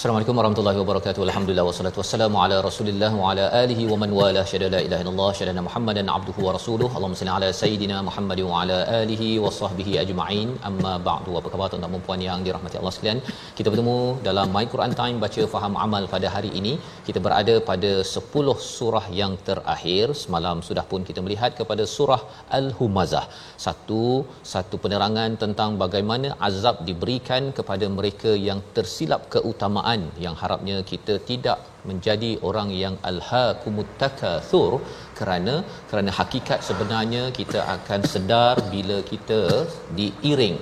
Assalamualaikum warahmatullahi wabarakatuh. Alhamdulillah wassalatu wassalamu ala Rasulillah wa ala alihi wa man wala syada la ilaha illallah syada Muhammadan abduhu wa rasuluhu. Allahumma salli ala sayidina Muhammad wa ala alihi wa sahbihi ajma'in. Amma ba'du. Apa khabar tuan-tuan dan puan yang dirahmati Allah sekalian? Kita bertemu dalam My Quran Time baca faham amal pada hari ini. Kita berada pada 10 surah yang terakhir. Semalam sudah pun kita melihat kepada surah Al-Humazah. Satu satu penerangan tentang bagaimana azab diberikan kepada mereka yang tersilap keutamaan yang harapnya kita tidak menjadi orang yang alhaqumut takatsur kerana kerana hakikat sebenarnya kita akan sedar bila kita diiring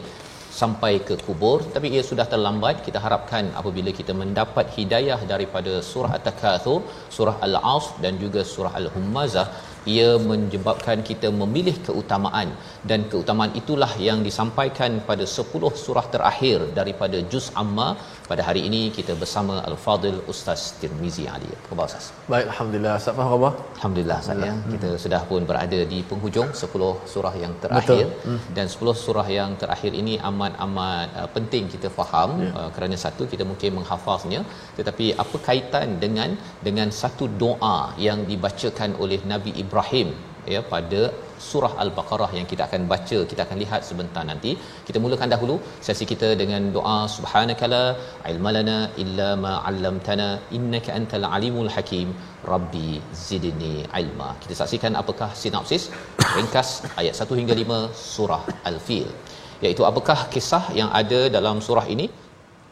sampai ke kubur. Tapi ia sudah terlambat. Kita harapkan apabila kita mendapat hidayah daripada surah at-takatsur surah al-asr dan juga surah al-humazah ia menyebabkan kita memilih keutamaan. Dan keutamaan itulah yang disampaikan pada 10 surah terakhir daripada juz amma pada hari ini kita bersama al-fadil ustaz Tirmizi Ali. Khabar ustaz? Baik, Alhamdulillah. Ustaz faham khabar? alhamdulillah saya kita sudah pun berada di penghujung 10 surah yang terakhir. Hmm. dan 10 surah yang terakhir ini amat-amat uh, penting kita faham. Ya. uh, kerana satu kita mungkin menghafaznya. Tetapi apa kaitan dengan dengan satu doa yang dibacakan oleh Nabi Ibrahim ya pada surah al-baqarah yang kita akan baca kita akan lihat sebentar nanti. Kita mulakan dahulu sesi kita dengan doa subhanakala ilmalana illa ma 'allamtana innaka antal alimul hakim. Rabbi zidni ilma. Kita saksikan apakah sinopsis ringkas ayat 1 hingga 5 surah al-fil. Iaitu apakah kisah yang ada dalam surah ini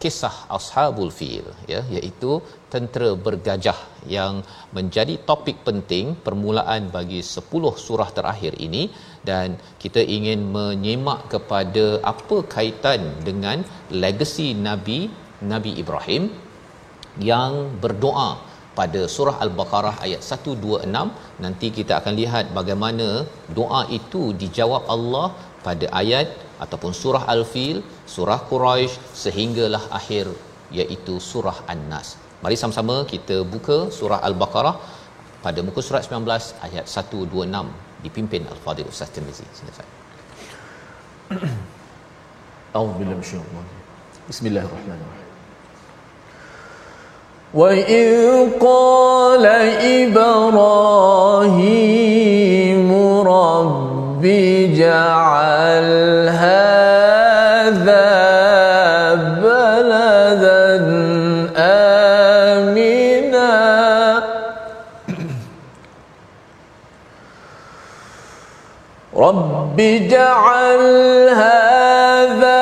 kisah ashabul fil ya iaitu tentera bergajah yang menjadi topik penting permulaan bagi 10 surah terakhir ini. Dan kita ingin menyemak kepada apa kaitan dengan legasi nabi Nabi Ibrahim yang berdoa pada surah al-baqarah ayat 126 nanti kita akan lihat bagaimana doa itu dijawab Allah pada ayat ataupun surah al-fil surah quraisy sehinggalah akhir iaitu surah an-nas mari sama-sama kita buka surah al-baqarah pada muka surat 19 ayat 126 dipimpin al-fadil ustaz Tirmizi silakan أعوذ بالله من الشيطان الرجيم بسم الله الرحمن الرحيم وإذ قال إبراهيم رب اجعل هذا بلدا اجعل هذا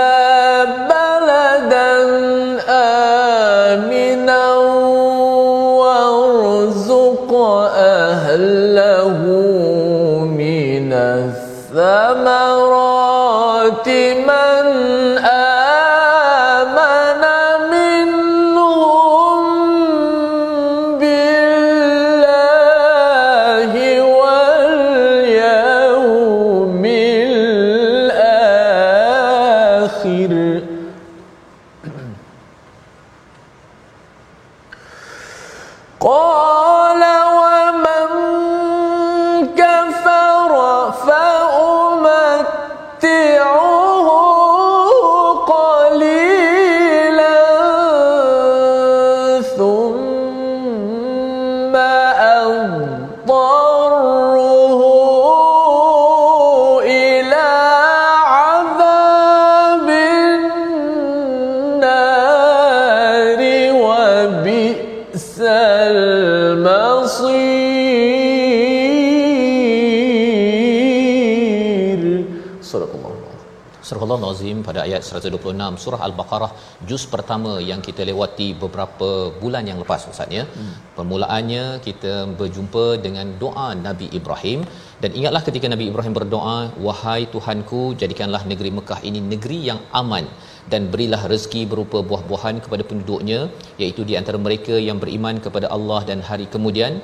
Astagfirullahalazim Azim pada ayat 126 surah Al-Baqarah juz pertama yang kita lewati beberapa bulan yang lepas Ustaz ya. Hmm. Permulaannya kita berjumpa dengan doa Nabi Ibrahim dan ingatlah ketika Nabi Ibrahim berdoa wahai Tuhanku jadikanlah negeri Mekah ini negeri yang aman dan berilah rezeki berupa buah-buahan kepada penduduknya iaitu di antara mereka yang beriman kepada Allah dan hari kemudian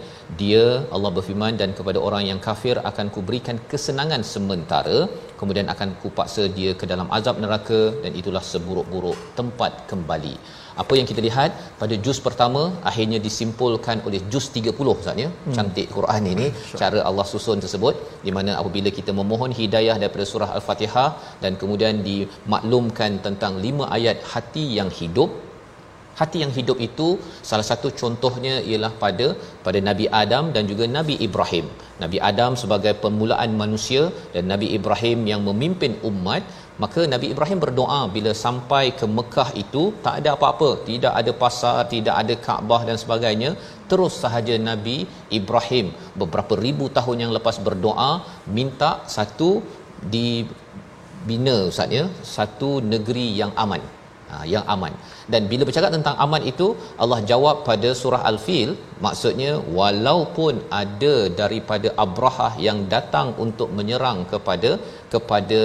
dia Allah berfirman dan kepada orang yang kafir akan kuberikan kesenangan sementara kemudian akan kupaksa dia ke dalam azab neraka dan itulah seburuk-buruk tempat kembali apa yang kita lihat pada juz pertama akhirnya disimpulkan oleh juz 30 Ustaz ya hmm. cantik Quran ini sure. cara Allah susun tersebut di mana apabila kita memohon hidayah daripada surah al-Fatihah dan kemudian dimaklumkan tentang lima ayat hati yang hidup hati yang hidup itu salah satu contohnya ialah pada pada Nabi Adam dan juga Nabi Ibrahim. Nabi Adam sebagai permulaan manusia dan Nabi Ibrahim yang memimpin umat, maka Nabi Ibrahim berdoa bila sampai ke Mekah itu tak ada apa-apa, tidak ada pasar, tidak ada Kaabah dan sebagainya. Terus sahaja Nabi Ibrahim beberapa ribu tahun yang lepas berdoa minta satu di bina ustaz ya satu negeri yang aman ha, yang aman dan bila bercakap tentang aman itu Allah jawab pada surah al-fil maksudnya walaupun ada daripada abrahah yang datang untuk menyerang kepada kepada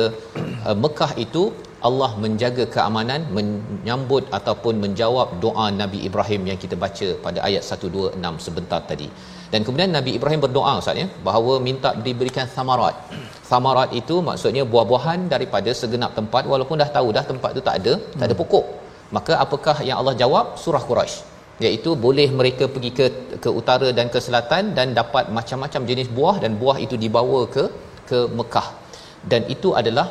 uh, Mekah itu Allah menjaga keamanan menyambut ataupun menjawab doa Nabi Ibrahim yang kita baca pada ayat 126 sebentar tadi dan kemudian Nabi Ibrahim berdoa Ustaz ya bahawa minta diberikan samarat. Samarat itu maksudnya buah-buahan daripada segenap tempat walaupun dah tahu dah tempat tu tak ada, hmm. tak ada pokok. Maka apakah yang Allah jawab? Surah Quraisy. Iaitu boleh mereka pergi ke ke utara dan ke selatan dan dapat macam-macam jenis buah dan buah itu dibawa ke ke Mekah. Dan itu adalah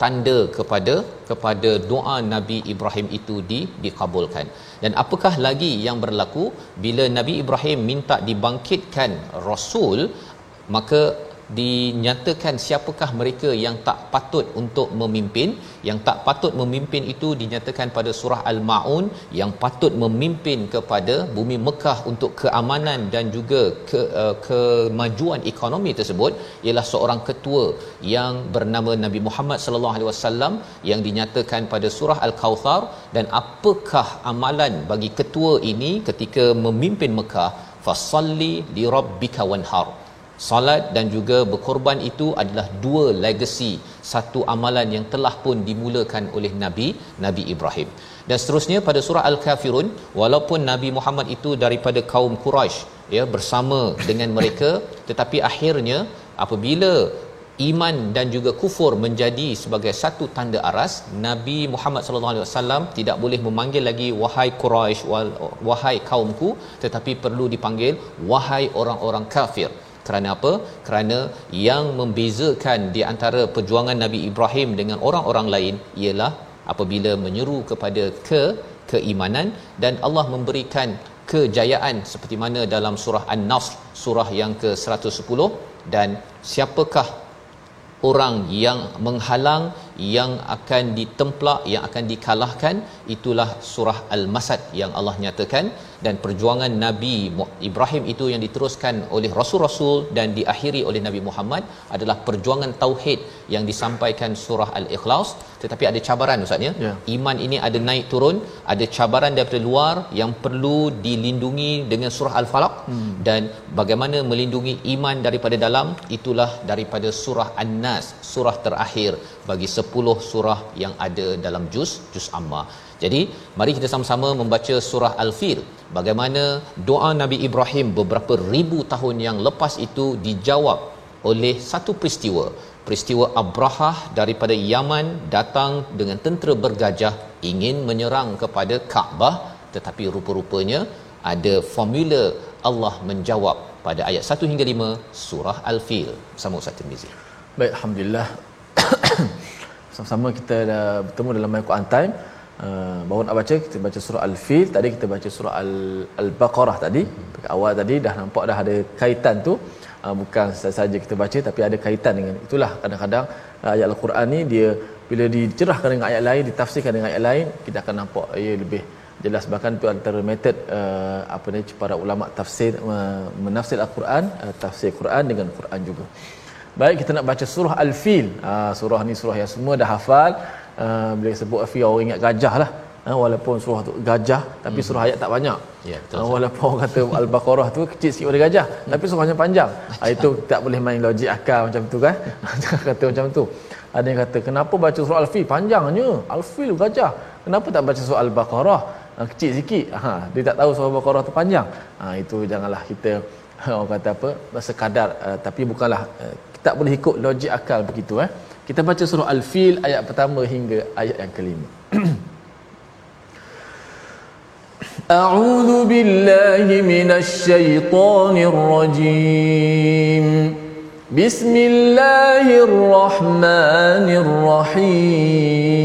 tanda kepada kepada doa Nabi Ibrahim itu di dikabulkan. Dan apakah lagi yang berlaku bila Nabi Ibrahim minta dibangkitkan rasul maka dinyatakan siapakah mereka yang tak patut untuk memimpin. Yang tak patut memimpin itu dinyatakan pada surah al-maun yang patut memimpin kepada bumi Mekah untuk keamanan dan juga ke uh, kemajuan ekonomi tersebut ialah seorang ketua yang bernama Nabi Muhammad sallallahu alaihi wasallam yang dinyatakan pada surah al-kautsar dan apakah amalan bagi ketua ini ketika memimpin Mekah? Fasalli li rabbika wanhar Salat dan juga berkorban itu adalah dua legacy satu amalan yang telah pun dimulakan oleh Nabi Nabi Ibrahim. Dan seterusnya pada surah Al-Kafirun walaupun Nabi Muhammad itu daripada kaum Quraisy ya bersama dengan mereka tetapi akhirnya apabila iman dan juga kufur menjadi sebagai satu tanda aras Nabi Muhammad sallallahu alaihi wasallam tidak boleh memanggil lagi wahai Quraisy wahai kaumku tetapi perlu dipanggil wahai orang-orang kafir kerana apa? Kerana yang membezakan di antara perjuangan Nabi Ibrahim dengan orang-orang lain ialah apabila menyeru kepada ke keimanan dan Allah memberikan kejayaan seperti mana dalam surah An-Nasr surah yang ke-110 dan siapakah orang yang menghalang yang akan ditemplak yang akan dikalahkan? Itulah surah al-masad yang Allah nyatakan dan perjuangan Nabi Ibrahim itu yang diteruskan oleh rasul-rasul dan diakhiri oleh Nabi Muhammad adalah perjuangan tauhid yang disampaikan surah al-ikhlas tetapi ada cabaran ustaz ya yeah. iman ini ada naik turun ada cabaran daripada luar yang perlu dilindungi dengan surah al-falaq hmm. dan bagaimana melindungi iman daripada dalam itulah daripada surah an-nas surah terakhir bagi 10 surah yang ada dalam juz juz amma. Jadi mari kita sama-sama membaca surah Al-Fil. Bagaimana doa Nabi Ibrahim beberapa ribu tahun yang lepas itu dijawab oleh satu peristiwa. Peristiwa Abrahah daripada Yaman datang dengan tentera bergajah ingin menyerang kepada Kaabah tetapi rupa-rupanya ada formula Allah menjawab pada ayat 1 hingga 5 surah Al-Fil. Sama Ustaz Tirmizi. Baik, alhamdulillah. Sama-sama kita dah bertemu dalam My Quran Time. Uh, baru nak baca kita baca surah Al-Fil. Tadi kita baca surah Al- Al-Baqarah tadi. Hmm. awal tadi dah nampak dah ada kaitan tu. Uh, bukan saja kita baca tapi ada kaitan dengan itulah. Kadang-kadang uh, ayat Al-Quran ni dia bila dicerahkan dengan ayat lain ditafsirkan dengan ayat lain kita akan nampak ia lebih jelas. Bahkan itu antara metod uh, apa ni para ulama tafsir uh, menafsir Al-Quran uh, tafsir Quran dengan Quran juga. Baik kita nak baca surah al-fil. Uh, surah ni surah yang semua dah hafal uh, bila sebut al-fil orang ingat gajah lah. Uh, walaupun surah tu gajah tapi surah ayat tak banyak. Ya, betul. uh, walaupun orang kata al-baqarah tu kecil sikit pada gajah tapi surahnya panjang. Uh, itu tak boleh main logik akal macam tu kan? Jangan kata macam tu. Ada yang kata kenapa baca surah al-fil? Panjangnya. Al-fil gajah. Kenapa tak baca surah al-baqarah? Uh, kecil sikit. Ha dia tak tahu surah al-baqarah tu panjang. Ha itu janganlah kita orang kata apa sekadar uh, tapi bukanlah uh, tak boleh ikut logik akal begitu eh kita baca surah al-fil ayat pertama hingga ayat yang kelima أعوذ بالله من الشيطان الرجيم بسم الله الرحمن الرحيم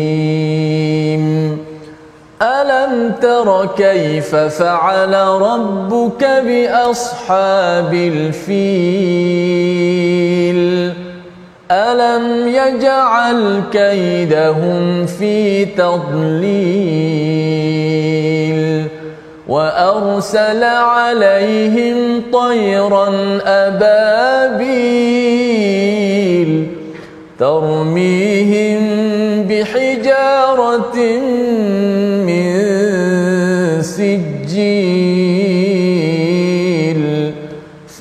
ألم تر كيف فعل ربك بأصحاب الفيل ألم يجعل كيدهم في تضليل وأرسل عليهم طيرا أبابيل ترميهم بحجارة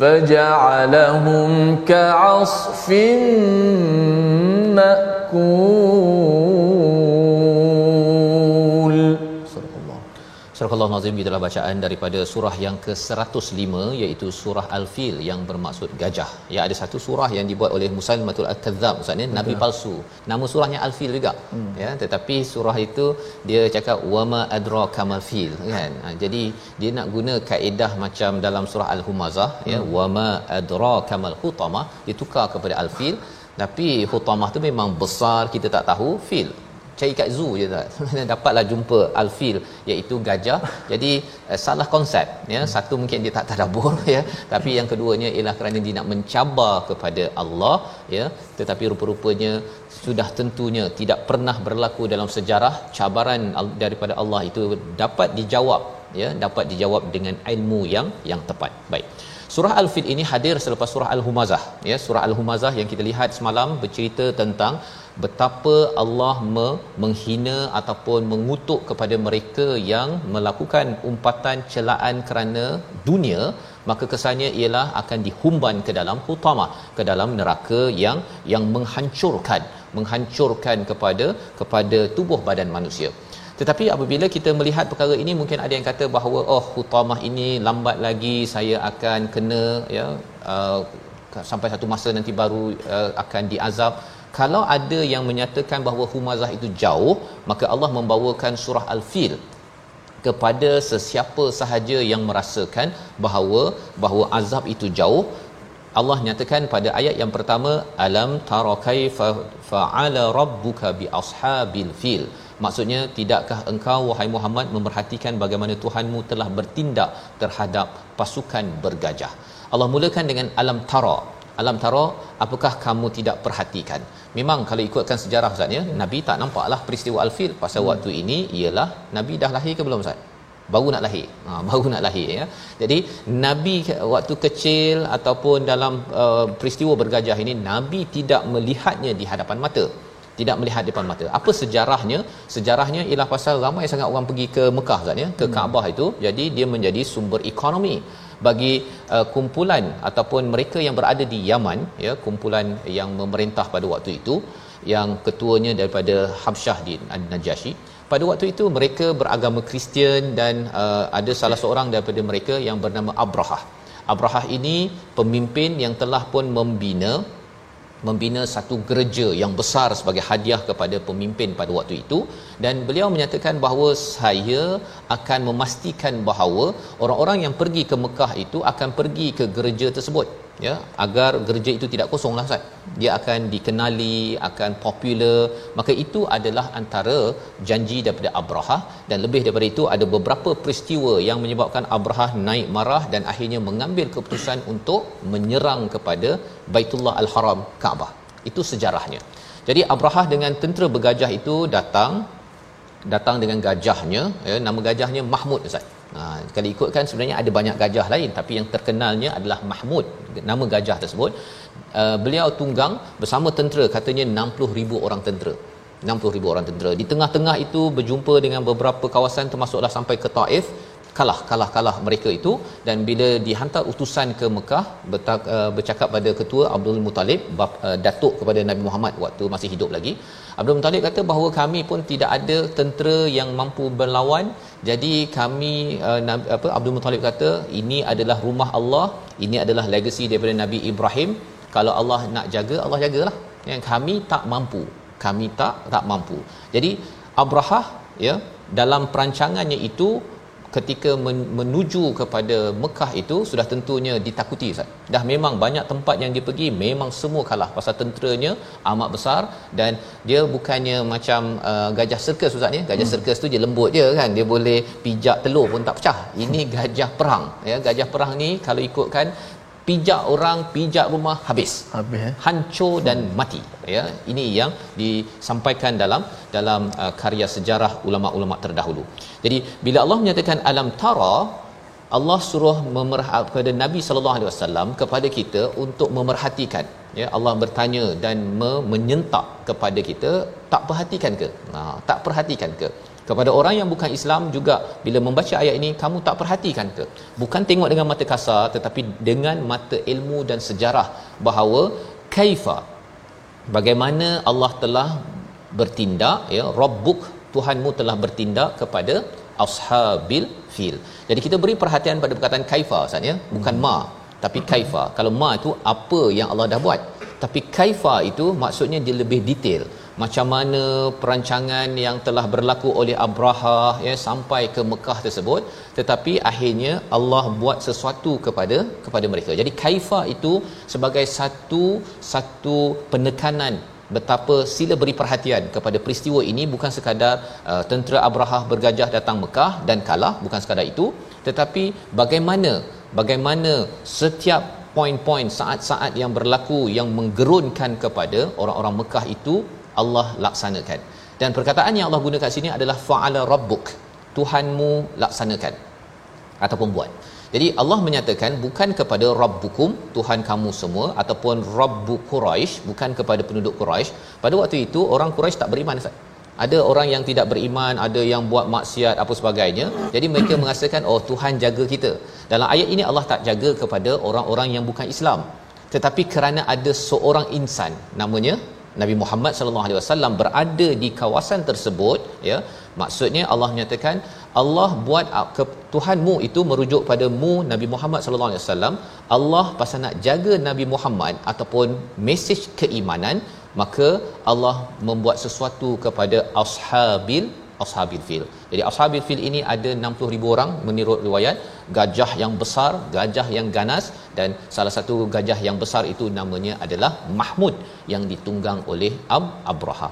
فجعلهم كعصف مأكول Surah Allah Nazim itulah bacaan daripada surah yang ke-105 iaitu surah Al-Fil yang bermaksud gajah. Ya ada satu surah yang dibuat oleh Musailamatul Al-Kadzdzab maksudnya nabi palsu. Nama surahnya Al-Fil juga. Hmm. Ya tetapi surah itu dia cakap wama adraka mal fil kan. Ha, jadi dia nak guna kaedah macam dalam surah Al-Humazah ya wama adraka mal hutamah dia tukar kepada Al-Fil tapi hutamah tu memang besar kita tak tahu fil cari kat zoo je tak dapatlah jumpa alfil iaitu gajah. Jadi uh, salah konsep ya. Satu mungkin dia tak tadabbur ya. Tapi yang keduanya ialah kerana dia nak mencabar kepada Allah ya. Tetapi rupa-rupanya sudah tentunya tidak pernah berlaku dalam sejarah cabaran daripada Allah itu dapat dijawab ya. Dapat dijawab dengan ilmu yang yang tepat. Baik. Surah Al-Fil ini hadir selepas surah Al-Humazah ya. Surah Al-Humazah yang kita lihat semalam bercerita tentang betapa Allah me- menghina ataupun mengutuk kepada mereka yang melakukan umpatan celaan kerana dunia maka kesannya ialah akan dihumban ke dalam hutamah ke dalam neraka yang yang menghancurkan menghancurkan kepada kepada tubuh badan manusia. Tetapi apabila kita melihat perkara ini mungkin ada yang kata bahawa oh hutamah ini lambat lagi saya akan kena ya uh, sampai satu masa nanti baru uh, akan diazab kalau ada yang menyatakan bahawa humazah itu jauh maka Allah membawakan surah al-fil kepada sesiapa sahaja yang merasakan bahawa bahawa azab itu jauh. Allah nyatakan pada ayat yang pertama alam tara kaifa fa'ala rabbuka bi ashabil fil? Maksudnya tidakkah engkau wahai Muhammad memerhatikan bagaimana Tuhanmu telah bertindak terhadap pasukan bergajah? Allah mulakan dengan alam tara. Alam tara apakah kamu tidak perhatikan memang kalau ikutkan sejarah Ustaz ya nabi tak nampaklah peristiwa al-fil pasal hmm. waktu ini ialah nabi dah lahir ke belum Ustaz baru nak lahir ha, baru nak lahir ya jadi nabi waktu kecil ataupun dalam uh, peristiwa bergajah ini nabi tidak melihatnya di hadapan mata tidak melihat depan mata. Apa sejarahnya? Sejarahnya ialah pasal ramai sangat orang pergi ke Mekah Ustaz ya, ke Kaabah itu. Jadi dia menjadi sumber ekonomi bagi uh, kumpulan ataupun mereka yang berada di Yaman ya, kumpulan yang memerintah pada waktu itu yang ketuanya daripada Habsyah di Najasyi. Pada waktu itu mereka beragama Kristian dan uh, ada salah seorang daripada mereka yang bernama Abrahah. Abrahah ini pemimpin yang telah pun membina membina satu gereja yang besar sebagai hadiah kepada pemimpin pada waktu itu. Dan beliau menyatakan bahawa saya akan memastikan bahawa orang-orang yang pergi ke Mekah itu akan pergi ke gereja tersebut ya agar gereja itu tidak kosonglah Ustaz. Dia akan dikenali akan popular. Maka itu adalah antara janji daripada Abrahah dan lebih daripada itu ada beberapa peristiwa yang menyebabkan Abrahah naik marah dan akhirnya mengambil keputusan untuk menyerang kepada Baitullah Al-Haram Kaabah. Itu sejarahnya. Jadi Abrahah dengan tentera bergajah itu datang datang dengan gajahnya. Ya nama gajahnya Mahmud Ustaz Ha, kalau ikutkan sebenarnya ada banyak gajah lain tapi yang terkenalnya adalah Mahmud nama gajah tersebut. Uh, beliau tunggang bersama tentera katanya 60,000 orang tentera. 60,000 orang tentera. Di tengah-tengah itu berjumpa dengan beberapa kawasan termasuklah sampai ke Taif kalah kalah kalah mereka itu. Dan bila dihantar utusan ke Mekah uh, bercakap pada ketua Abdul Muttalib uh, datuk kepada Nabi Muhammad waktu masih hidup lagi Abdul Muttalib kata bahawa kami pun tidak ada tentera yang mampu berlawan. Jadi kami Nabi, apa Abdul Muttalib kata ini adalah rumah Allah ini adalah legasi daripada Nabi Ibrahim. Kalau Allah nak jaga Allah jagalah. Yang kami tak mampu kami tak tak mampu. Jadi Abrahah ya dalam perancangannya itu ketika menuju kepada Mekah itu sudah tentunya ditakuti Ustaz. Dah memang banyak tempat yang dia pergi memang semua kalah pasal tenteranya amat besar dan dia bukannya macam uh, gajah sirkus Ustaz ni. Gajah hmm. sirkus tu je lembut je kan. Dia boleh pijak telur pun tak pecah. Ini gajah perang ya. Gajah perang ni kalau ikutkan pijak orang pijak rumah habis. Habis eh? hancur dan mati. Ya ini yang disampaikan dalam dalam uh, karya sejarah ulama-ulama terdahulu. Jadi bila Allah menyatakan alam tara Allah suruh memerah kepada Nabi sallallahu alaihi wasallam kepada kita untuk memerhatikan. Ya Allah bertanya dan me- menyentak kepada kita tak perhatikan ke? Ha, tak perhatikan ke kepada orang yang bukan Islam juga bila membaca ayat ini kamu tak perhatikan ke? Bukan tengok dengan mata kasar tetapi dengan mata ilmu dan sejarah bahawa kaifa bagaimana Allah telah bertindak ya rabbuk Tuhanmu telah bertindak kepada ashabil fil. Jadi kita beri perhatian pada perkataan kaifa Ustaz ya. Bukan ma tapi kaifa. Kalau ma itu apa yang Allah dah buat? Tapi kaifa itu maksudnya dia lebih detail macam mana perancangan yang telah berlaku oleh Abraha ya sampai ke Mekah tersebut. Tetapi akhirnya Allah buat sesuatu kepada kepada mereka. Jadi kaifa itu sebagai satu satu penekanan betapa sila beri perhatian kepada peristiwa ini. Bukan sekadar uh, tentera Abraha bergajah datang Mekah dan kalah bukan sekadar itu. Tetapi bagaimana bagaimana setiap poin-poin saat-saat yang berlaku yang menggerunkan kepada orang-orang Mekah itu Allah laksanakan. Dan perkataan yang Allah gunakan sini adalah fa'ala rabbuk. Tuhanmu laksanakan ataupun buat. Jadi Allah menyatakan bukan kepada rabbukum Tuhan kamu semua ataupun rabbu Quraisy bukan kepada penduduk Quraisy. Pada waktu itu orang Quraisy tak beriman Ustaz. Ada orang yang tidak beriman, ada yang buat maksiat apa sebagainya. Jadi mereka merasakan oh Tuhan jaga kita. Dalam ayat ini Allah tak jaga kepada orang-orang yang bukan Islam. Tetapi kerana ada seorang insan namanya Nabi Muhammad sallallahu alaihi wasallam berada di kawasan tersebut ya. Maksudnya Allah menyatakan Allah buat ke Tuhanmu itu merujuk pada mu Nabi Muhammad sallallahu alaihi wasallam. Allah pasal nak jaga Nabi Muhammad ataupun mesej keimanan maka Allah membuat sesuatu kepada ashabil ashabil fil. Jadi ashabil fil ini ada 60,000 orang menurut riwayat, gajah yang besar, gajah yang ganas dan salah satu gajah yang besar itu namanya adalah Mahmud yang ditunggang oleh Ab Abraha.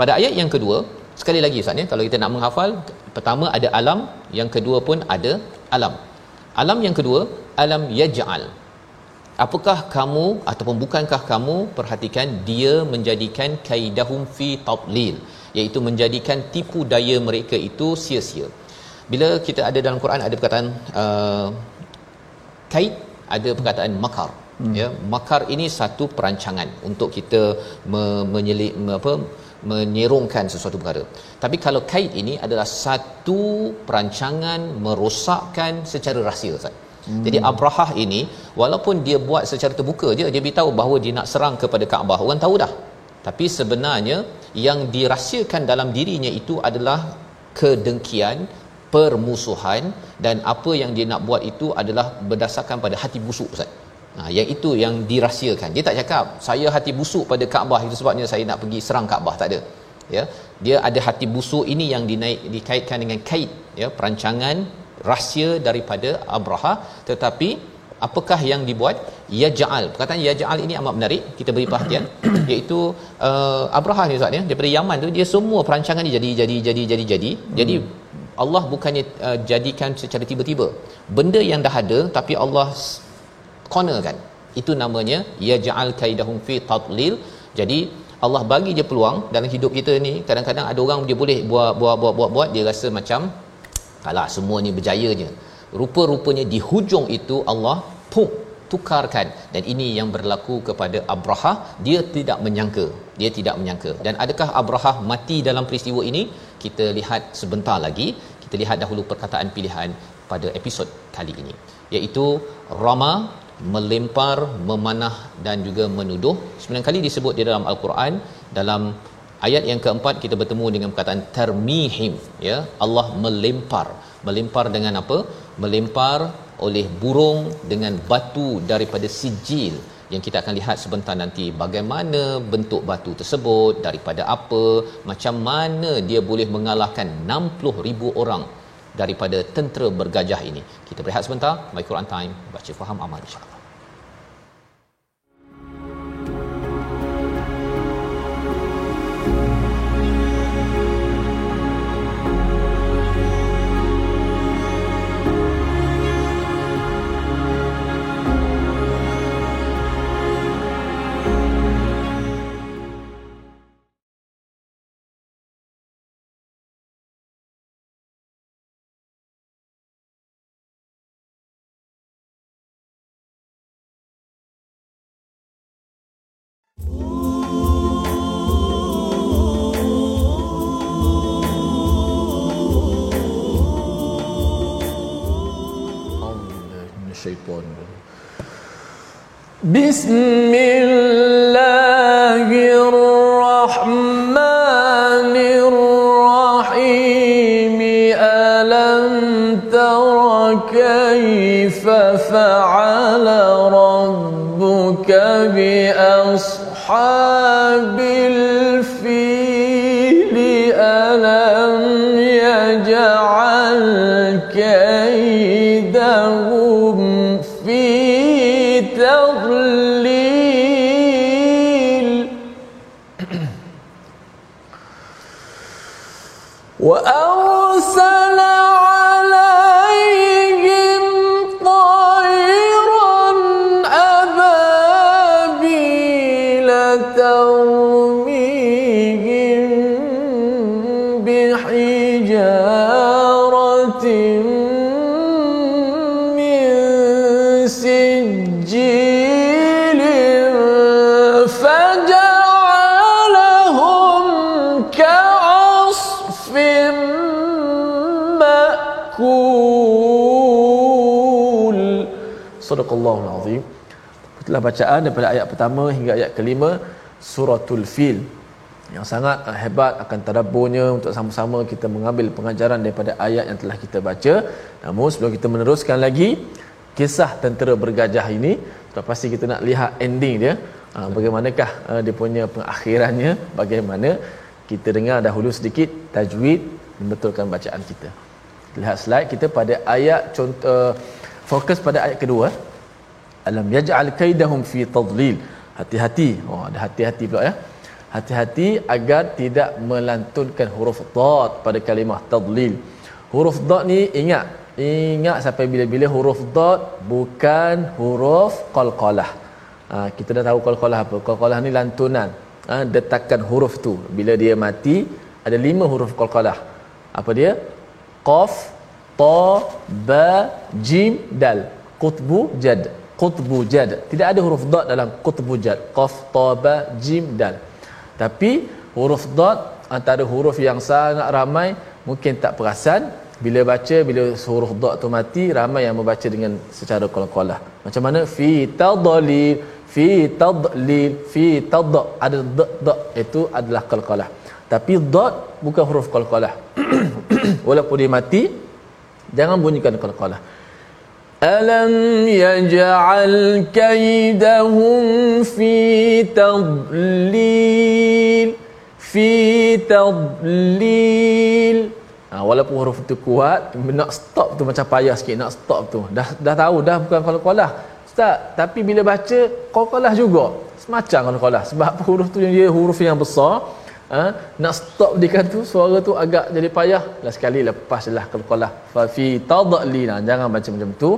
Pada ayat yang kedua, sekali lagi Ustaz ya, kalau kita nak menghafal, pertama ada alam, yang kedua pun ada alam. Alam yang kedua, alam yaj'al. Apakah kamu ataupun bukankah kamu perhatikan dia menjadikan kaidahum fi tadlil iaitu menjadikan tipu daya mereka itu sia-sia. Bila kita ada dalam Quran ada perkataan uh, kaid, ada perkataan makar. Hmm. Ya, makar ini satu perancangan untuk kita me- menyelik me- apa menyerongkan sesuatu perkara. Tapi kalau kaid ini adalah satu perancangan merosakkan secara rahsia Ustaz. Hmm. Jadi Abrahah ini walaupun dia buat secara terbuka je dia beritahu bahawa dia nak serang kepada Kaabah. Orang tahu dah. Tapi sebenarnya yang dirahsiakan dalam dirinya itu adalah kedengkian, permusuhan dan apa yang dia nak buat itu adalah berdasarkan pada hati busuk Ustaz. Ha, yang itu yang dirahsiakan. Dia tak cakap saya hati busuk pada Kaabah itu sebabnya saya nak pergi serang Kaabah tak ada. Ya. Dia ada hati busuk ini yang dinaik dikaitkan dengan kait ya perancangan rahsia daripada Abraha tetapi apakah yang dibuat? Yaj'al. Perkataan yaj'al ini amat menarik. Kita beri perhatian. Iaitu uh, Abraha ni Ustaz ya daripada Yaman tu dia semua perancangan ni jadi jadi jadi jadi jadi. Hmm. jadi Allah bukannya uh, jadikan secara tiba-tiba. Benda yang dah ada tapi Allah cornerkan. Itu namanya yaj'al kaidahum fi tadlil jadi Allah bagi je peluang dalam hidup kita ni. Kadang-kadang ada orang dia boleh buat buat buat buat buat dia rasa macam Alah semua ni berjayanya. Rupa-rupanya di hujung itu Allah pum tukarkan. Dan ini yang berlaku kepada Abraha. Dia tidak menyangka. Dia tidak menyangka. Dan adakah Abraha mati dalam peristiwa ini? Kita lihat sebentar lagi. Kita lihat dahulu perkataan pilihan pada episod kali ini. Iaitu Rama melempar memanah dan juga menuduh. Sembilan kali disebut di dalam al-Quran. Dalam ayat yang keempat kita bertemu dengan perkataan termihim ya. Allah melempar. Melempar dengan apa melempar oleh burung dengan batu daripada sijil yang kita akan lihat sebentar nanti bagaimana bentuk batu tersebut daripada apa macam mana dia boleh mengalahkan 60,000 orang daripada tentera bergajah ini. Kita berehat sebentar my Quran time baca faham amal insyaallah بسم الله الرحمن الرحيم. ألم تر كيف فعل ربك بأصحاب الفيل Sadaqallahul Azim. Itulah bacaan daripada ayat pertama hingga ayat kelima suratul fil yang sangat hebat akan tadabburnya untuk sama-sama kita mengambil pengajaran daripada ayat yang telah kita baca. Namun sebelum kita meneruskan lagi kisah tentera bergajah ini, sudah pasti kita nak lihat ending dia. Ha, bagaimanakah ha, dia punya pengakhirannya? Bagaimana? Kita dengar dahulu sedikit tajwid membetulkan bacaan kita. Lihat slide kita pada ayat contoh eh, fokus pada ayat kedua. Alam yaj'al kaidahum fi tadlil. Hati-hati. Oh, ada hati-hati pula ya. Hati-hati agar tidak melantunkan huruf dad pada kalimah tadlil. Huruf dad ni ingat, ingat sampai bila-bila huruf dad bukan huruf qalqalah. Ha, kita dah tahu qalqalah apa? Qalqalah ni lantunan. Ha, detakan huruf tu. Bila dia mati, ada lima huruf qalqalah. Apa dia? Qaf, ta, ba, jim, dal. Qutbu, jad. Qutbu, jad. Tidak ada huruf dad dalam qutbu, jad. Qaf, ta, ba, jim, dal. Tapi huruf dad antara huruf yang sangat ramai mungkin tak perasan bila baca bila huruf dad tu mati ramai yang membaca dengan secara qalqalah. Macam mana fi tadlil fi tadlil fi tad ada d d itu adalah qalqalah. Tapi dad bukan huruf qalqalah. Walaupun dia mati Jangan bunyikan qalqalah. Alam yaj'al kaidahum fi tadlil fi tadlil. Ha, walaupun huruf itu kuat, nak stop tu macam payah sikit nak stop tu. Dah dah tahu dah bukan qalqalah. Ustaz, tapi bila baca qalqalah juga. Semacam qalqalah sebab huruf tu dia huruf yang besar ha, nak stop dia tu suara tu agak jadi payah. Lah sekali lepaslah qalqalah fa fi tadlil jangan baca macam tu.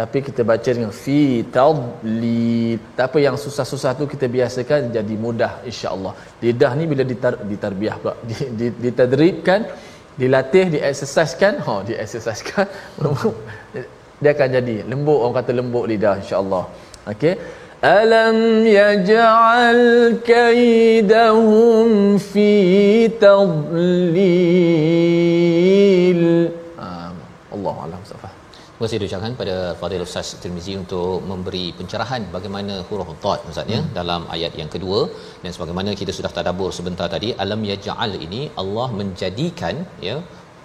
Tapi kita baca dengan fi tadlil tak apa yang susah-susah tu kita biasakan jadi mudah insya-Allah. Lidah ni bila ditar, ditarbiah pula ditadribkan dilatih dieksersaikan ha dieksersaikan dia akan jadi lembut. Orang kata lembut lidah insyaallah. Okey kaidahum fi tadlil um, Allah alam safah Terima kasih diucapkan pada Fadil Ustaz Tirmizi untuk memberi pencerahan bagaimana huruf dhat Ustaz ya hmm. dalam ayat yang kedua. Dan sebagaimana kita sudah tadabbur sebentar tadi alam yaj'al ini Allah menjadikan ya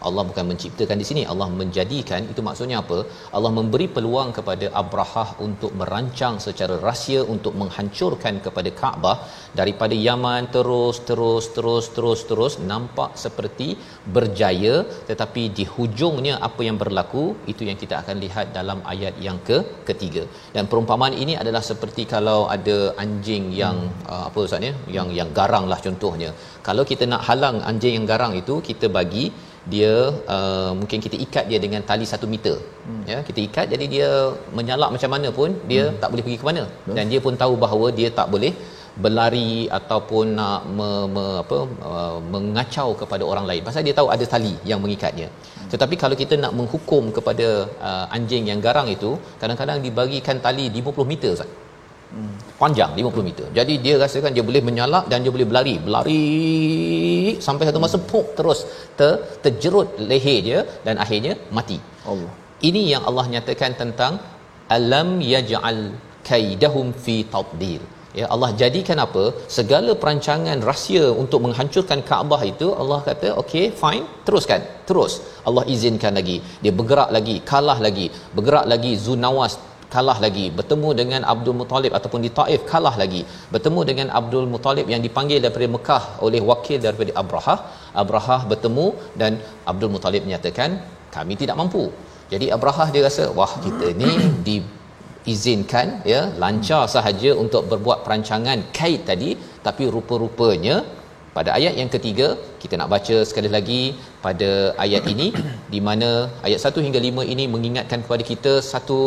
Allah bukan menciptakan di sini. Allah menjadikan. Itu maksudnya apa? Allah memberi peluang kepada Abrahah untuk merancang secara rahsia untuk menghancurkan kepada Kaabah. Daripada Yaman terus terus terus terus terus nampak seperti berjaya. Tetapi di hujungnya apa yang berlaku? Itu yang kita akan lihat dalam ayat yang ke ketiga. Dan perumpamaan ini adalah seperti kalau ada anjing yang hmm. uh, apa ustaz ya? Yang yang garang lah contohnya. Kalau kita nak halang anjing yang garang itu kita bagi dia uh, mungkin kita ikat dia dengan tali satu meter hmm. ya kita ikat jadi dia menyalak macam mana pun dia hmm. tak boleh pergi ke mana hmm. dan dia pun tahu bahawa dia tak boleh berlari ataupun nak me, me, apa uh, mengacau kepada orang lain pasal dia tahu ada tali yang mengikatnya hmm. tetapi kalau kita nak menghukum kepada uh, anjing yang garang itu kadang-kadang dibagikan tali 50 meter Ustaz hmm. panjang 50 meter. Jadi dia rasakan dia boleh menyalak dan dia boleh berlari. Berlari sampai satu masa pop terus ter, terjerut leher dia dan akhirnya mati. Allah. Ini yang Allah nyatakan tentang alam yaj'al kaidahum fi tadbir. Ya Allah jadikan apa? Segala perancangan rahsia untuk menghancurkan Kaabah itu Allah kata okey fine teruskan. Terus. Allah izinkan lagi. Dia bergerak lagi, kalah lagi, bergerak lagi Zunawas kalah lagi. Bertemu dengan Abdul Muttalib ataupun di Taif kalah lagi. Bertemu dengan Abdul Muttalib yang dipanggil daripada Mekah oleh wakil daripada Abrahah. Abrahah bertemu dan Abdul Muttalib menyatakan kami tidak mampu. Jadi Abrahah dia rasa wah kita ni di izinkan ya lancar sahaja untuk berbuat perancangan kait tadi tapi rupa-rupanya pada ayat yang ketiga kita nak baca sekali lagi pada ayat ini di mana ayat 1 hingga 5 ini mengingatkan kepada kita satu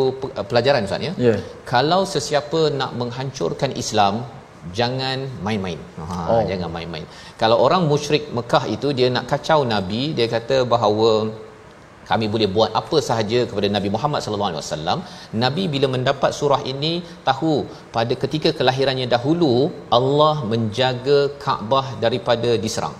pelajaran Ustaz ya. Yeah. Kalau sesiapa nak menghancurkan Islam jangan main-main. Ha oh. jangan main-main. Kalau orang musyrik Mekah itu dia nak kacau nabi dia kata bahawa kami boleh buat apa sahaja kepada Nabi Muhammad sallallahu alaihi wasallam. Nabi bila mendapat surah ini tahu pada ketika kelahirannya dahulu Allah menjaga Kaabah daripada diserang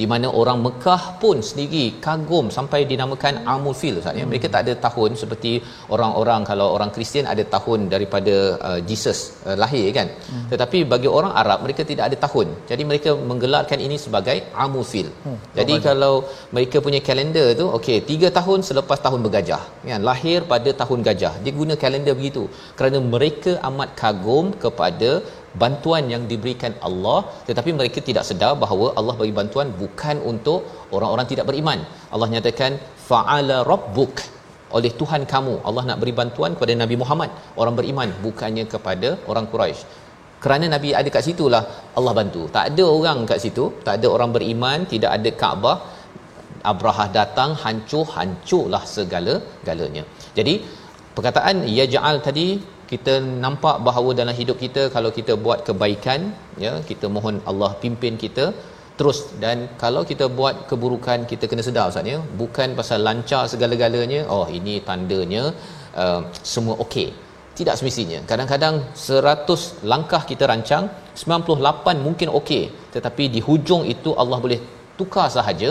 di mana orang Mekah pun sendiri kagum sampai dinamakan Amul Fil Ustaz ya. Mereka tak ada tahun seperti orang-orang kalau orang Kristian ada tahun daripada uh, Jesus uh, lahir kan. Hmm. Tetapi bagi orang Arab mereka tidak ada tahun. Jadi mereka menggelarkan ini sebagai Amul Fil. Hmm. Jadi oh, kalau mereka punya kalender tu okey 3 tahun selepas tahun bergajah kan lahir pada tahun gajah. Dia guna kalender begitu kerana mereka amat kagum kepada bantuan yang diberikan Allah tetapi mereka tidak sedar bahawa Allah bagi bantuan bukan untuk orang-orang tidak beriman. Allah nyatakan fa'ala rabbuk oleh Tuhan kamu. Allah nak beri bantuan kepada Nabi Muhammad orang beriman bukannya kepada orang Quraisy. Kerana Nabi ada kat situlah Allah bantu. Tak ada orang kat situ, tak ada orang beriman, tidak ada Kaabah. Abrahah datang hancur hancurlah segala-galanya. Jadi perkataan ya ja'al tadi kita nampak bahawa dalam hidup kita kalau kita buat kebaikan ya kita mohon Allah pimpin kita terus. Dan kalau kita buat keburukan kita kena sedar Ustaz ya. Bukan pasal lancar segala-galanya oh ini tandanya uh, semua okey. Tidak semestinya. Kadang-kadang 100 langkah kita rancang 98 mungkin okey. Tetapi di hujung itu Allah boleh tukar sahaja.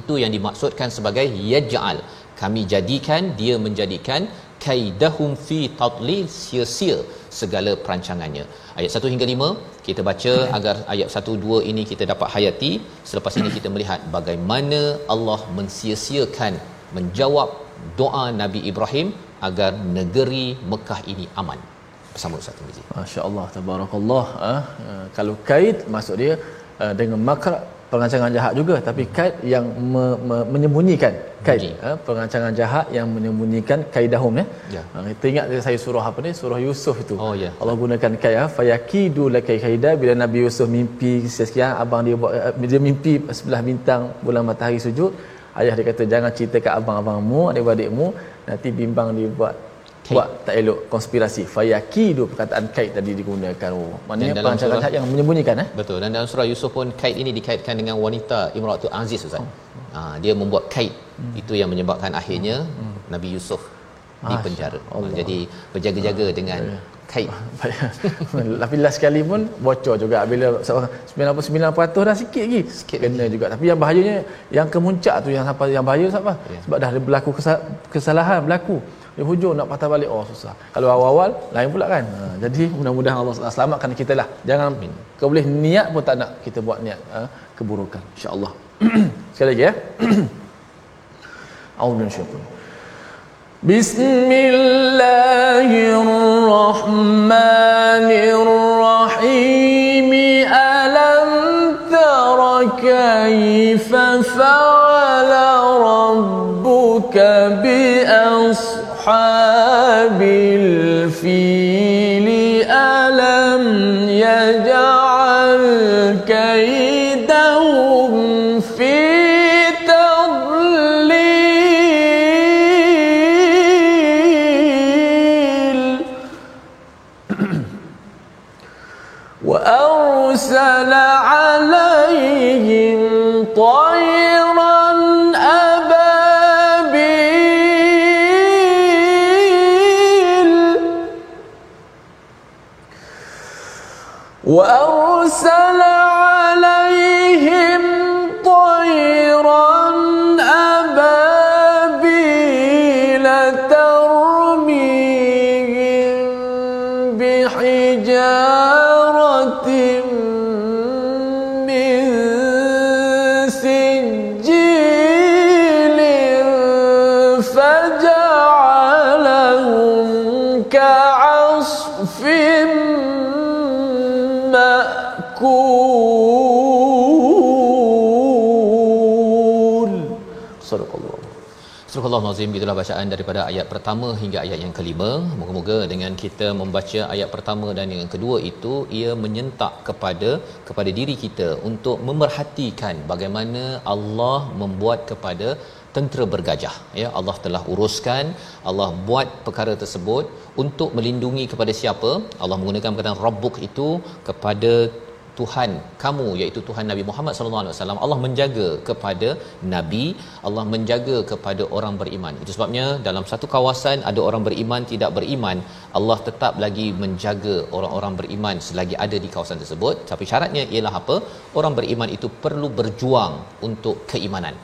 Itu yang dimaksudkan sebagai yaj'al. Kami jadikan dia menjadikan kaidahum fi tadlil sia-sia segala perancangannya. Ayat 1 hingga 5 kita baca agar ayat 1 2 ini kita dapat hayati. Selepas ini kita melihat bagaimana Allah mensia-siakan menjawab doa Nabi Ibrahim agar negeri Mekah ini aman. Bersama Ustaz Tirmizi. Masya-Allah tabarakallah ah uh, kalau kaid maksud dia uh, dengan makra perancangan jahat juga tapi kaid yang me, me, menyembunyikan kaid ha, perancangan jahat yang menyembunyikan kaidahum ya. ya. Ha, kita ingat saya surah apa ni surah Yusuf itu. Oh ya. Allah gunakan kaid ha, fayakidu lakai kaida bila Nabi Yusuf mimpi sekian abang dia buat eh, dia mimpi sebelah bintang bulan matahari sujud ayah dia kata jangan cerita kat abang-abangmu adik-adikmu nanti bimbang dia buat buat tak elok konspirasi fayakidu perkataan kaid tadi digunakan oh maknanya dalam perancangan surah- jahat yang menyembunyikan eh Betul. Dan dalam surah Yusuf pun kaid ini dikaitkan dengan wanita Imratul Aziz Ustaz. Oh. Ha, dia membuat kaid. Hmm. Itu yang menyebabkan akhirnya Nabi Yusuf di penjara. Allah. Ya. Jadi berjaga-jaga dengan kaid. Tapi last sekali pun bocor juga bila 99% dah sikit lagi sikit kena juga tapi yang bahayanya yang kemuncak tu yang sampai yang bahaya sebab apa Ya. sebab dah berlaku kesa- kesalahan berlaku di hujung nak patah balik. Oh susah. Kalau awal-awal lain pula kan? Ha, jadi mudah-mudahan Allah selamatkan kita lah. Jangan Amin. kau boleh niat pun tak nak kita buat niat ha, keburukan. insyaAllah. Sekali lagi ya. Audun syukur Bismillahirrahmanirrahim. Alam tara kaifa fa'ala rabbuka bi فعل ربك بأصحاب الفيل Al-Azim itulah bacaan daripada ayat pertama hingga ayat yang kelima. Moga-moga dengan kita membaca ayat pertama dan yang kedua itu ia menyentak kepada kepada diri kita untuk memerhatikan bagaimana Allah membuat kepada tentera bergajah ya Allah telah uruskan Allah buat perkara tersebut untuk melindungi kepada siapa Allah menggunakan perkataan rabbuk itu kepada Tuhan kamu iaitu Tuhan Nabi Muhammad sallallahu alaihi wasallam Allah menjaga kepada nabi Allah menjaga kepada orang beriman. Itu sebabnya dalam satu kawasan ada orang beriman tidak beriman Allah tetap lagi menjaga orang-orang beriman selagi ada di kawasan tersebut. Tapi syaratnya ialah apa? Orang beriman itu perlu berjuang untuk keimanan.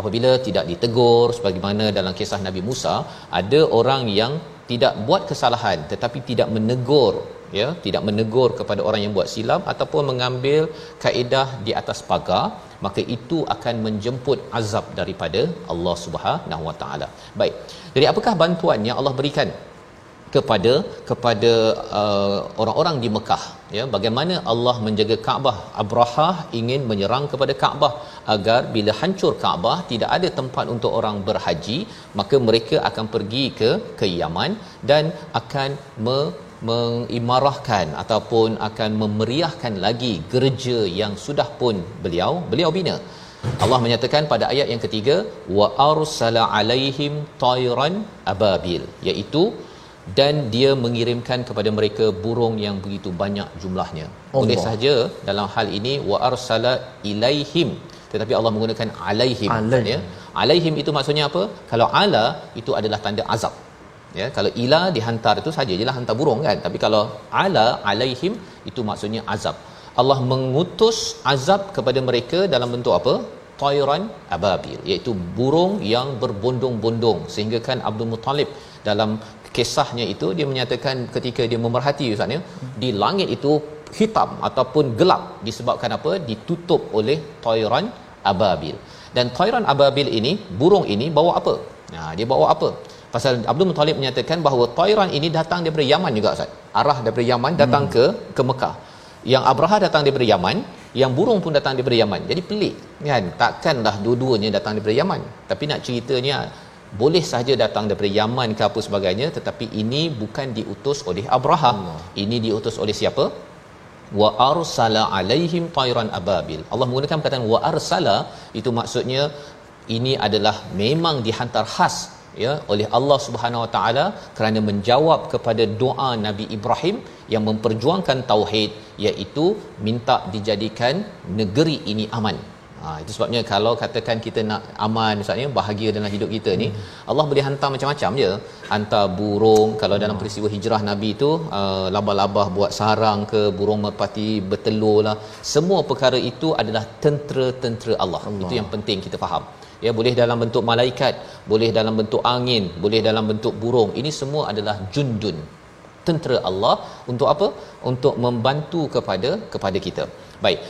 Apabila tidak ditegur sebagaimana dalam kisah Nabi Musa ada orang yang tidak buat kesalahan tetapi tidak menegur ya tidak menegur kepada orang yang buat silap ataupun mengambil kaedah di atas pagar maka itu akan menjemput azab daripada Allah Subhanahu Wa Taala. Baik. Jadi apakah bantuan yang Allah berikan kepada kepada uh, orang-orang di Mekah ya bagaimana Allah menjaga Kaabah Abrahah ingin menyerang kepada Kaabah agar bila hancur Kaabah tidak ada tempat untuk orang berhaji maka mereka akan pergi ke ke Yaman dan akan me, mengimarahkan ataupun akan memeriahkan lagi gereja yang sudah pun beliau beliau bina Allah menyatakan pada ayat yang ketiga wa arsala alaihim tayran ababil iaitu dan dia mengirimkan kepada mereka burung yang begitu banyak jumlahnya. Allah. Boleh saja dalam hal ini wa arsala ilaihim tetapi Allah menggunakan alaihim Alaihim. ya. Alaihim itu maksudnya apa? Kalau ala itu adalah tanda azab. Ya, kalau ila dihantar itu saja jelah hantar burung kan. Tapi kalau ala alaihim itu maksudnya azab. Allah mengutus azab kepada mereka dalam bentuk apa? Tayran ababil iaitu burung yang berbondong-bondong sehingga kan Abdul Muttalib dalam kisahnya itu dia menyatakan ketika dia memerhati ustaz ya di langit itu hitam ataupun gelap disebabkan apa ditutup oleh tayran ababil dan tayran ababil ini burung ini bawa apa nah dia bawa apa pasal Abdul Muttalib menyatakan bahawa tayran ini datang daripada Yaman juga ustaz. Arah daripada Yaman datang hmm. ke ke Mekah. Yang Abraha datang daripada Yaman yang burung pun datang daripada Yaman. Jadi pelik kan? Takkanlah dua-duanya datang daripada Yaman. Tapi nak ceritanya boleh saja datang daripada Yaman ke apa sebagainya tetapi ini bukan diutus oleh Abraha. Ini diutus oleh siapa? Wa arsala alaihim tayran ababil. Allah menggunakan perkataan wa arsala itu maksudnya ini adalah memang dihantar khas ya oleh Allah Subhanahu Wa Taala kerana menjawab kepada doa Nabi Ibrahim yang memperjuangkan tauhid iaitu minta dijadikan negeri ini aman Ha, itu sebabnya kalau katakan kita nak aman misalnya bahagia dalam hidup kita ni hmm. Allah boleh hantar macam-macam je hantar burung kalau dalam hmm. peristiwa hijrah Nabi tu uh, labah-labah buat sarang ke burung merpati bertelur lah semua perkara itu adalah tentera-tentera Allah. Allah itu yang penting kita faham ya boleh dalam bentuk malaikat boleh dalam bentuk angin boleh dalam bentuk burung. Ini semua adalah jundun tentera Allah untuk apa? Untuk membantu kepada kepada kita. Baik.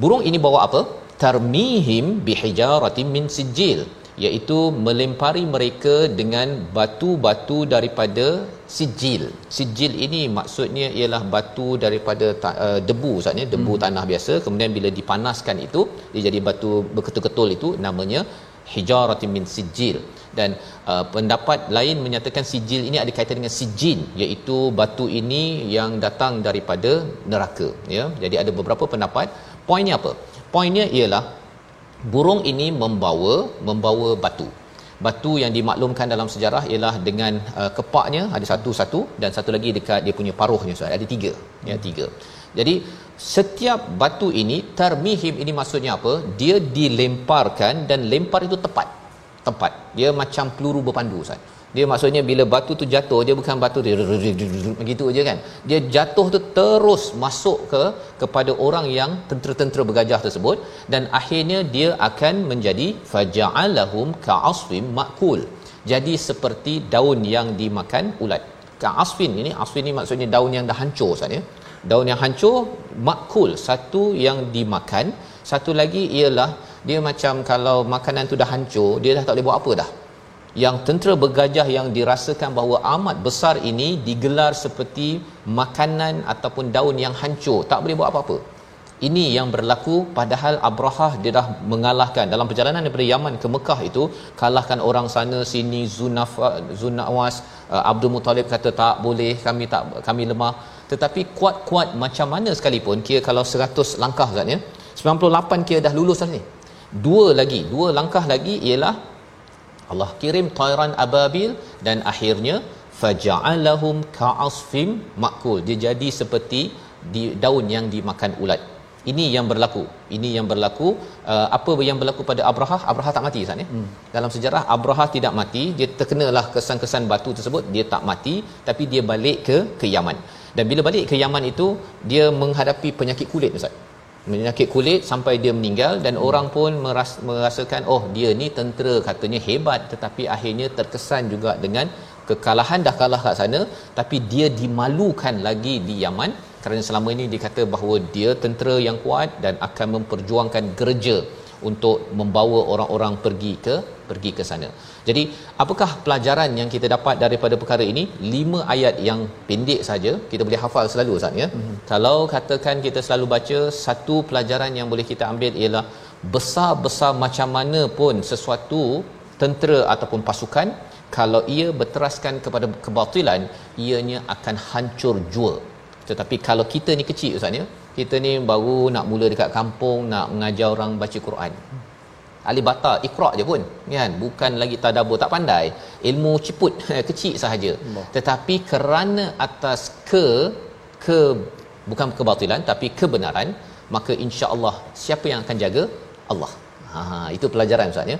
Burung ini bawa apa? Tarmihim bihijaratin min sijil iaitu melempari mereka dengan batu-batu daripada sijil. Sijil ini maksudnya ialah batu daripada ta, uh, debu maksudnya debu hmm. tanah biasa. Kemudian bila dipanaskan itu dia jadi batu berketul-ketul itu namanya hijaratin min sijil. Dan uh, pendapat lain menyatakan sijil ini ada kaitan dengan sijin iaitu batu ini yang datang daripada neraka ya. Jadi ada beberapa pendapat. Poinnya apa? Poinnya ialah burung ini membawa membawa batu. Batu yang dimaklumkan dalam sejarah ialah dengan uh, kepaknya ada satu-satu dan satu lagi dekat dia punya paruhnya ada tiga ya tiga. Jadi setiap batu ini termihim ini maksudnya apa? Dia dilemparkan dan lempar itu tepat. Tepat. Dia macam peluru berpandu Ustaz dia maksudnya bila batu tu jatuh dia bukan batu dia begitu aja kan dia jatuh tu terus masuk ke kepada orang yang tentera-tentera bergajah tersebut dan akhirnya dia akan menjadi faja'alahum ka'asfim makul jadi seperti daun yang dimakan ulat ka'asfin ini asfin ni maksudnya daun yang dah hancur saja daun yang hancur makul. Satu yang dimakan. Satu lagi ialah dia macam kalau makanan tu dah hancur dia dah tak boleh buat apa dah. Yang tentera bergajah yang dirasakan bahawa amat besar ini digelar seperti makanan ataupun daun yang hancur. Tak boleh buat apa-apa. Ini yang berlaku padahal Abrahah dia dah mengalahkan. Dalam perjalanan daripada Yaman ke Mekah itu kalahkan orang sana sini Zunaf Zunawas uh, Abdul Muttalib kata tak boleh kami tak kami lemah tetapi kuat-kuat macam mana sekalipun kira kalau 100 langkah katnya 98 kira dah lulus dah ni. Dua lagi dua langkah lagi ialah Allah kirim tayran ababil dan akhirnya faja'alahum ka'asfim makul. Dia jadi seperti di daun yang dimakan ulat. Ini yang berlaku. Ini yang berlaku uh, apa yang berlaku pada Abraha? Abraha tak mati Ustaz ya? Hmm. dalam sejarah Abraha tidak mati. Dia terkenalah kesan-kesan batu tersebut dia tak mati tapi dia balik ke ke Yaman dan bila balik ke Yaman itu dia menghadapi penyakit kulit Ustaz penyakit kulit sampai dia meninggal dan hmm. orang pun meras, merasakan oh dia ni tentera katanya hebat tetapi akhirnya terkesan juga dengan kekalahan dah kalah kat sana tapi dia dimalukan lagi di Yaman kerana selama ini dikata bahawa dia tentera yang kuat dan akan memperjuangkan gereja untuk membawa orang-orang pergi ke pergi ke sana. Jadi, apakah pelajaran yang kita dapat daripada perkara ini? Lima ayat yang pendek saja kita boleh hafal selalu Ustaz ya. Mm-hmm. Kalau katakan kita selalu baca satu pelajaran yang boleh kita ambil ialah besar-besar macam mana pun sesuatu tentera ataupun pasukan kalau ia berteraskan kepada kebatilan ianya akan hancur jua tetapi kalau kita ni kecil Ustaz ya kita ni baru nak mula dekat kampung nak mengajar orang baca Quran ahli bata ikra je pun kan? Bukan lagi tadabbur tak pandai. Ilmu ciput kecil sahaja. Tetapi kerana atas ke ke bukan kebatilan tapi kebenaran maka insya-Allah siapa yang akan jaga? Allah. Ha itu pelajaran ustaz ya.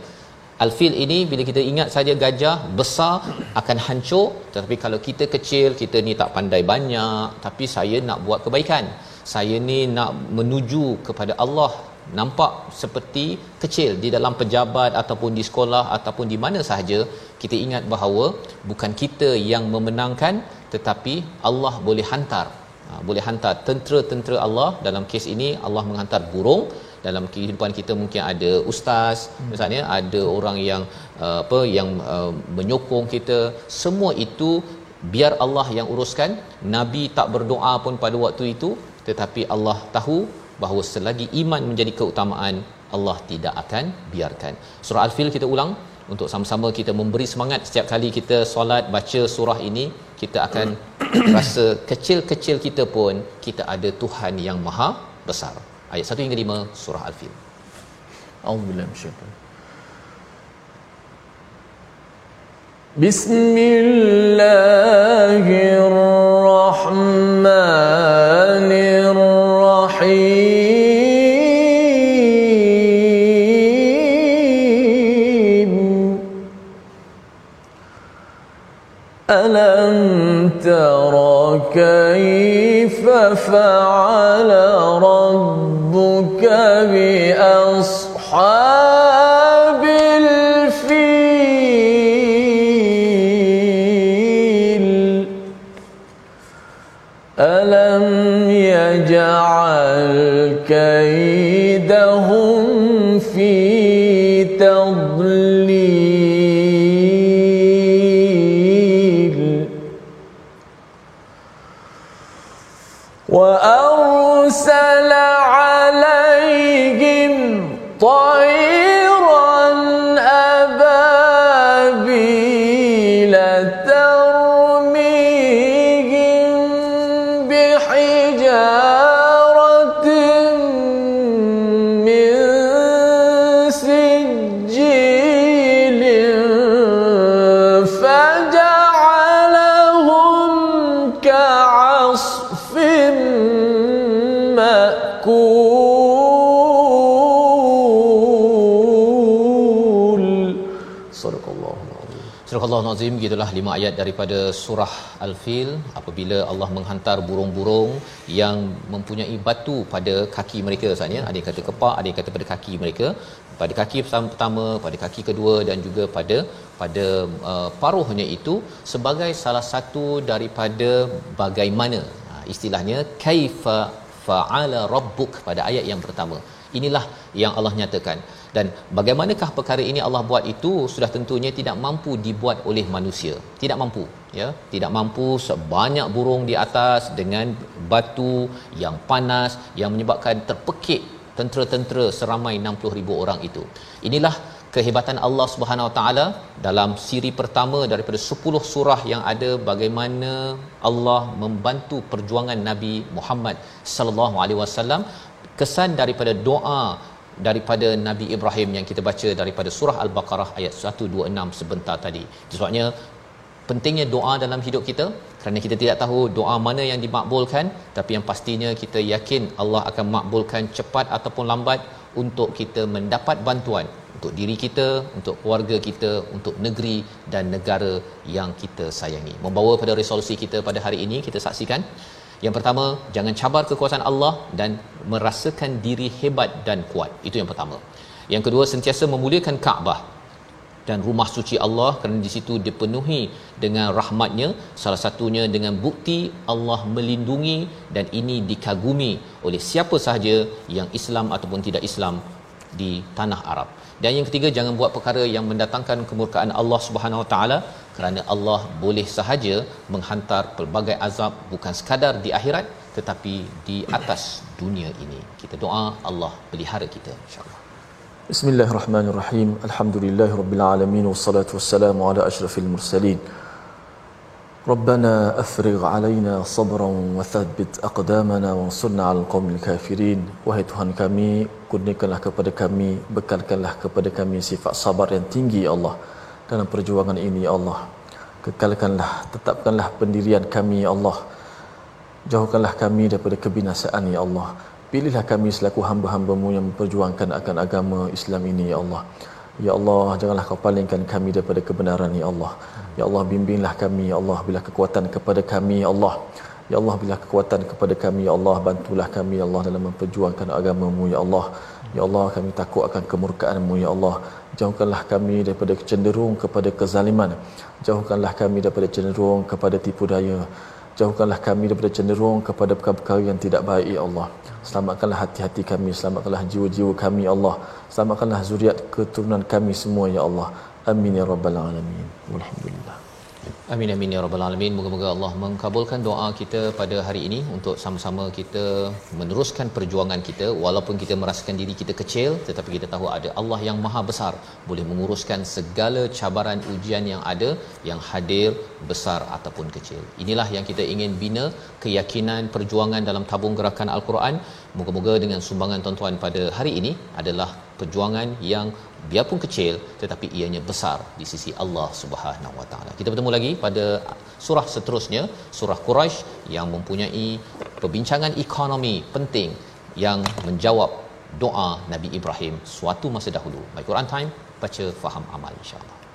Al-fil ini bila kita ingat saja gajah besar akan hancur tetapi kalau kita kecil kita ni tak pandai banyak tapi saya nak buat kebaikan. Saya ni nak menuju kepada Allah nampak seperti kecil di dalam pejabat ataupun di sekolah ataupun di mana sahaja kita ingat bahawa bukan kita yang memenangkan tetapi Allah boleh hantar. Ha, boleh hantar tentera-tentera Allah. Dalam kes ini Allah menghantar burung. Dalam kehidupan kita mungkin ada ustaz hmm. misalnya ada orang yang uh, apa yang uh, menyokong kita. Semua itu biar Allah yang uruskan. Nabi tak berdoa pun pada waktu itu tetapi Allah tahu bahawa selagi iman menjadi keutamaan Allah tidak akan biarkan. Surah Al-Fil kita ulang untuk sama-sama kita memberi semangat setiap kali kita solat baca surah ini kita akan rasa kecil-kecil kita pun kita ada Tuhan yang maha besar. Ayat 1 hingga 5 surah Al-Fil. Bismillahirrahmanirrahim. فعل ربك بأصحاب الفيل. ألم يجعل كيدهم Nazim gitulah lima ayat daripada surah Al-Fil. Apabila Allah menghantar burung-burung yang mempunyai batu pada kaki mereka sebenarnya ada yang kata kepak ada yang kata pada kaki mereka. Pada kaki pertama pada kaki kedua dan juga pada pada uh, paruhnya itu sebagai salah satu daripada bagaimana ha, istilahnya kaifa fa'ala rabbuk pada ayat yang pertama. Inilah yang Allah nyatakan dan bagaimanakah perkara ini Allah buat itu? Sudah tentunya tidak mampu dibuat oleh manusia. Tidak mampu ya. Tidak mampu sebanyak burung di atas dengan batu yang panas yang menyebabkan terpekik tentera-tentera seramai 60,000 orang itu. Inilah kehebatan Allah Subhanahu Wa Taala dalam siri pertama daripada 10 surah yang ada bagaimana Allah membantu perjuangan Nabi Muhammad sallallahu alaihi wasallam. Kesan daripada doa daripada Nabi Ibrahim yang kita baca daripada surah Al-Baqarah ayat 126 sebentar tadi. Sebabnya pentingnya doa dalam hidup kita kerana kita tidak tahu doa mana yang dimakbulkan tapi yang pastinya kita yakin Allah akan makbulkan cepat ataupun lambat untuk kita mendapat bantuan untuk diri kita, untuk keluarga kita, untuk negeri dan negara yang kita sayangi. Membawa pada resolusi kita pada hari ini kita saksikan yang pertama, jangan cabar kekuasaan Allah dan merasakan diri hebat dan kuat. Itu yang pertama. Yang kedua, sentiasa memuliakan Kaabah dan rumah suci Allah kerana di situ dipenuhi dengan rahmatnya salah satunya dengan bukti Allah melindungi dan ini dikagumi oleh siapa sahaja yang Islam ataupun tidak Islam di tanah Arab. Dan yang ketiga jangan buat perkara yang mendatangkan kemurkaan Allah Subhanahu Wa Taala kerana Allah boleh sahaja menghantar pelbagai azab bukan sekadar di akhirat tetapi di atas dunia ini. Kita doa Allah pelihara kita insya-Allah. Bismillahirrahmanirrahim. Alhamdulillahirabbil alamin wassalatu wassalamu ala asyrafil mursalin. ربنا أفرغ علينا صبرا وثبت أقدامنا وانصرنا على القوم الكافرين Wahai Tuhan kami kurniakanlah kepada kami bekalkanlah kepada kami sifat sabar yang tinggi ya Allah dalam perjuangan ini ya Allah kekalkanlah tetapkanlah pendirian kami ya Allah jauhkanlah kami daripada kebinasaan ya Allah pilihlah kami selaku hamba-hambamu yang memperjuangkan akan agama Islam ini ya Allah Ya Allah, janganlah kau palingkan kami daripada kebenaran, Ya Allah. Ya Allah, bimbinglah kami, Ya Allah, bila kekuatan kepada kami, Ya Allah. Ya Allah, bila kekuatan kepada kami, Ya Allah, bantulah kami, Ya Allah, dalam memperjuangkan agamamu, Ya Allah. Ya Allah, kami takut akan kemurkaanmu, Ya Allah. Jauhkanlah kami daripada cenderung kepada kezaliman. Jauhkanlah kami daripada cenderung kepada tipu daya. Jauhkanlah kami daripada cenderung kepada perkara-perkara yang tidak baik, Ya Allah. Selamatkanlah hati-hati kami, selamatkanlah jiwa-jiwa kami, Ya Allah. Selamatkanlah zuriat keturunan kami semua, Ya Allah. Amin ya rabbal alamin. Alhamdulillah. Amin amin ya rabbal alamin. Moga-moga Allah mengabulkan doa kita pada hari ini untuk sama-sama kita meneruskan perjuangan kita walaupun kita merasakan diri kita kecil tetapi kita tahu ada Allah yang maha besar boleh menguruskan segala cabaran ujian yang ada yang hadir besar ataupun kecil. Inilah yang kita ingin bina keyakinan perjuangan dalam tabung gerakan al-Quran Moga-moga dengan sumbangan tuan-tuan pada hari ini adalah perjuangan yang biarpun kecil tetapi ianya besar di sisi Allah Subhanahu Wa Taala. Kita bertemu lagi pada surah seterusnya, surah Quraisy yang mempunyai perbincangan ekonomi penting yang menjawab doa Nabi Ibrahim suatu masa dahulu. My Quran Time, baca faham amal insya-Allah.